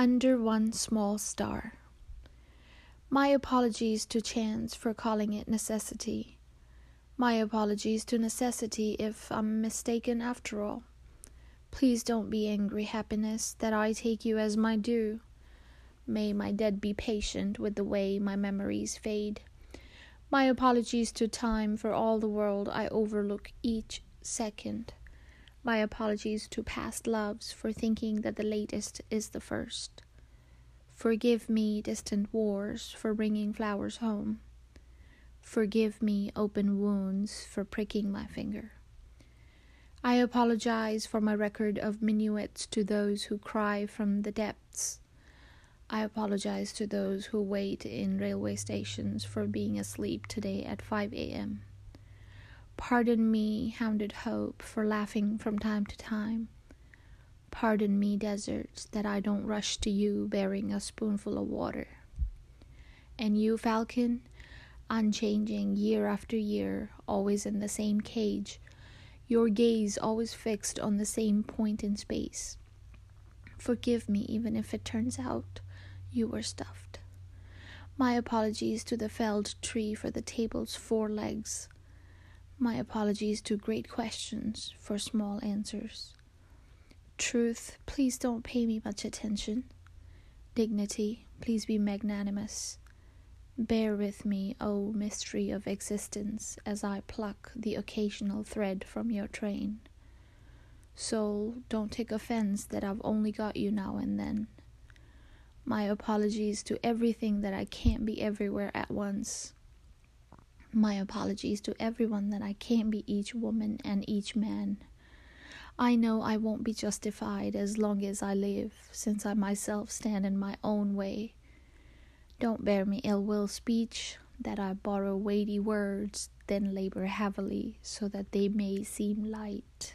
Under One Small Star. My apologies to chance for calling it necessity. My apologies to necessity if I'm mistaken after all. Please don't be angry, happiness, that I take you as my due. May my dead be patient with the way my memories fade. My apologies to time for all the world I overlook each second. My apologies to past loves for thinking that the latest is the first. Forgive me, distant wars, for bringing flowers home. Forgive me, open wounds, for pricking my finger. I apologize for my record of minuets to those who cry from the depths. I apologize to those who wait in railway stations for being asleep today at 5 a.m. Pardon me, hounded hope, for laughing from time to time. Pardon me, desert, that I don't rush to you bearing a spoonful of water. And you, falcon, unchanging year after year, always in the same cage, your gaze always fixed on the same point in space. Forgive me, even if it turns out you were stuffed. My apologies to the felled tree for the table's four legs. My apologies to great questions for small answers. Truth, please don't pay me much attention. Dignity, please be magnanimous. Bear with me, O mystery of existence, as I pluck the occasional thread from your train. Soul, don't take offense that I've only got you now and then. My apologies to everything that I can't be everywhere at once. My apologies to everyone that I can't be each woman and each man. I know I won't be justified as long as I live, since I myself stand in my own way. Don't bear me ill will speech, that I borrow weighty words, then labor heavily, so that they may seem light.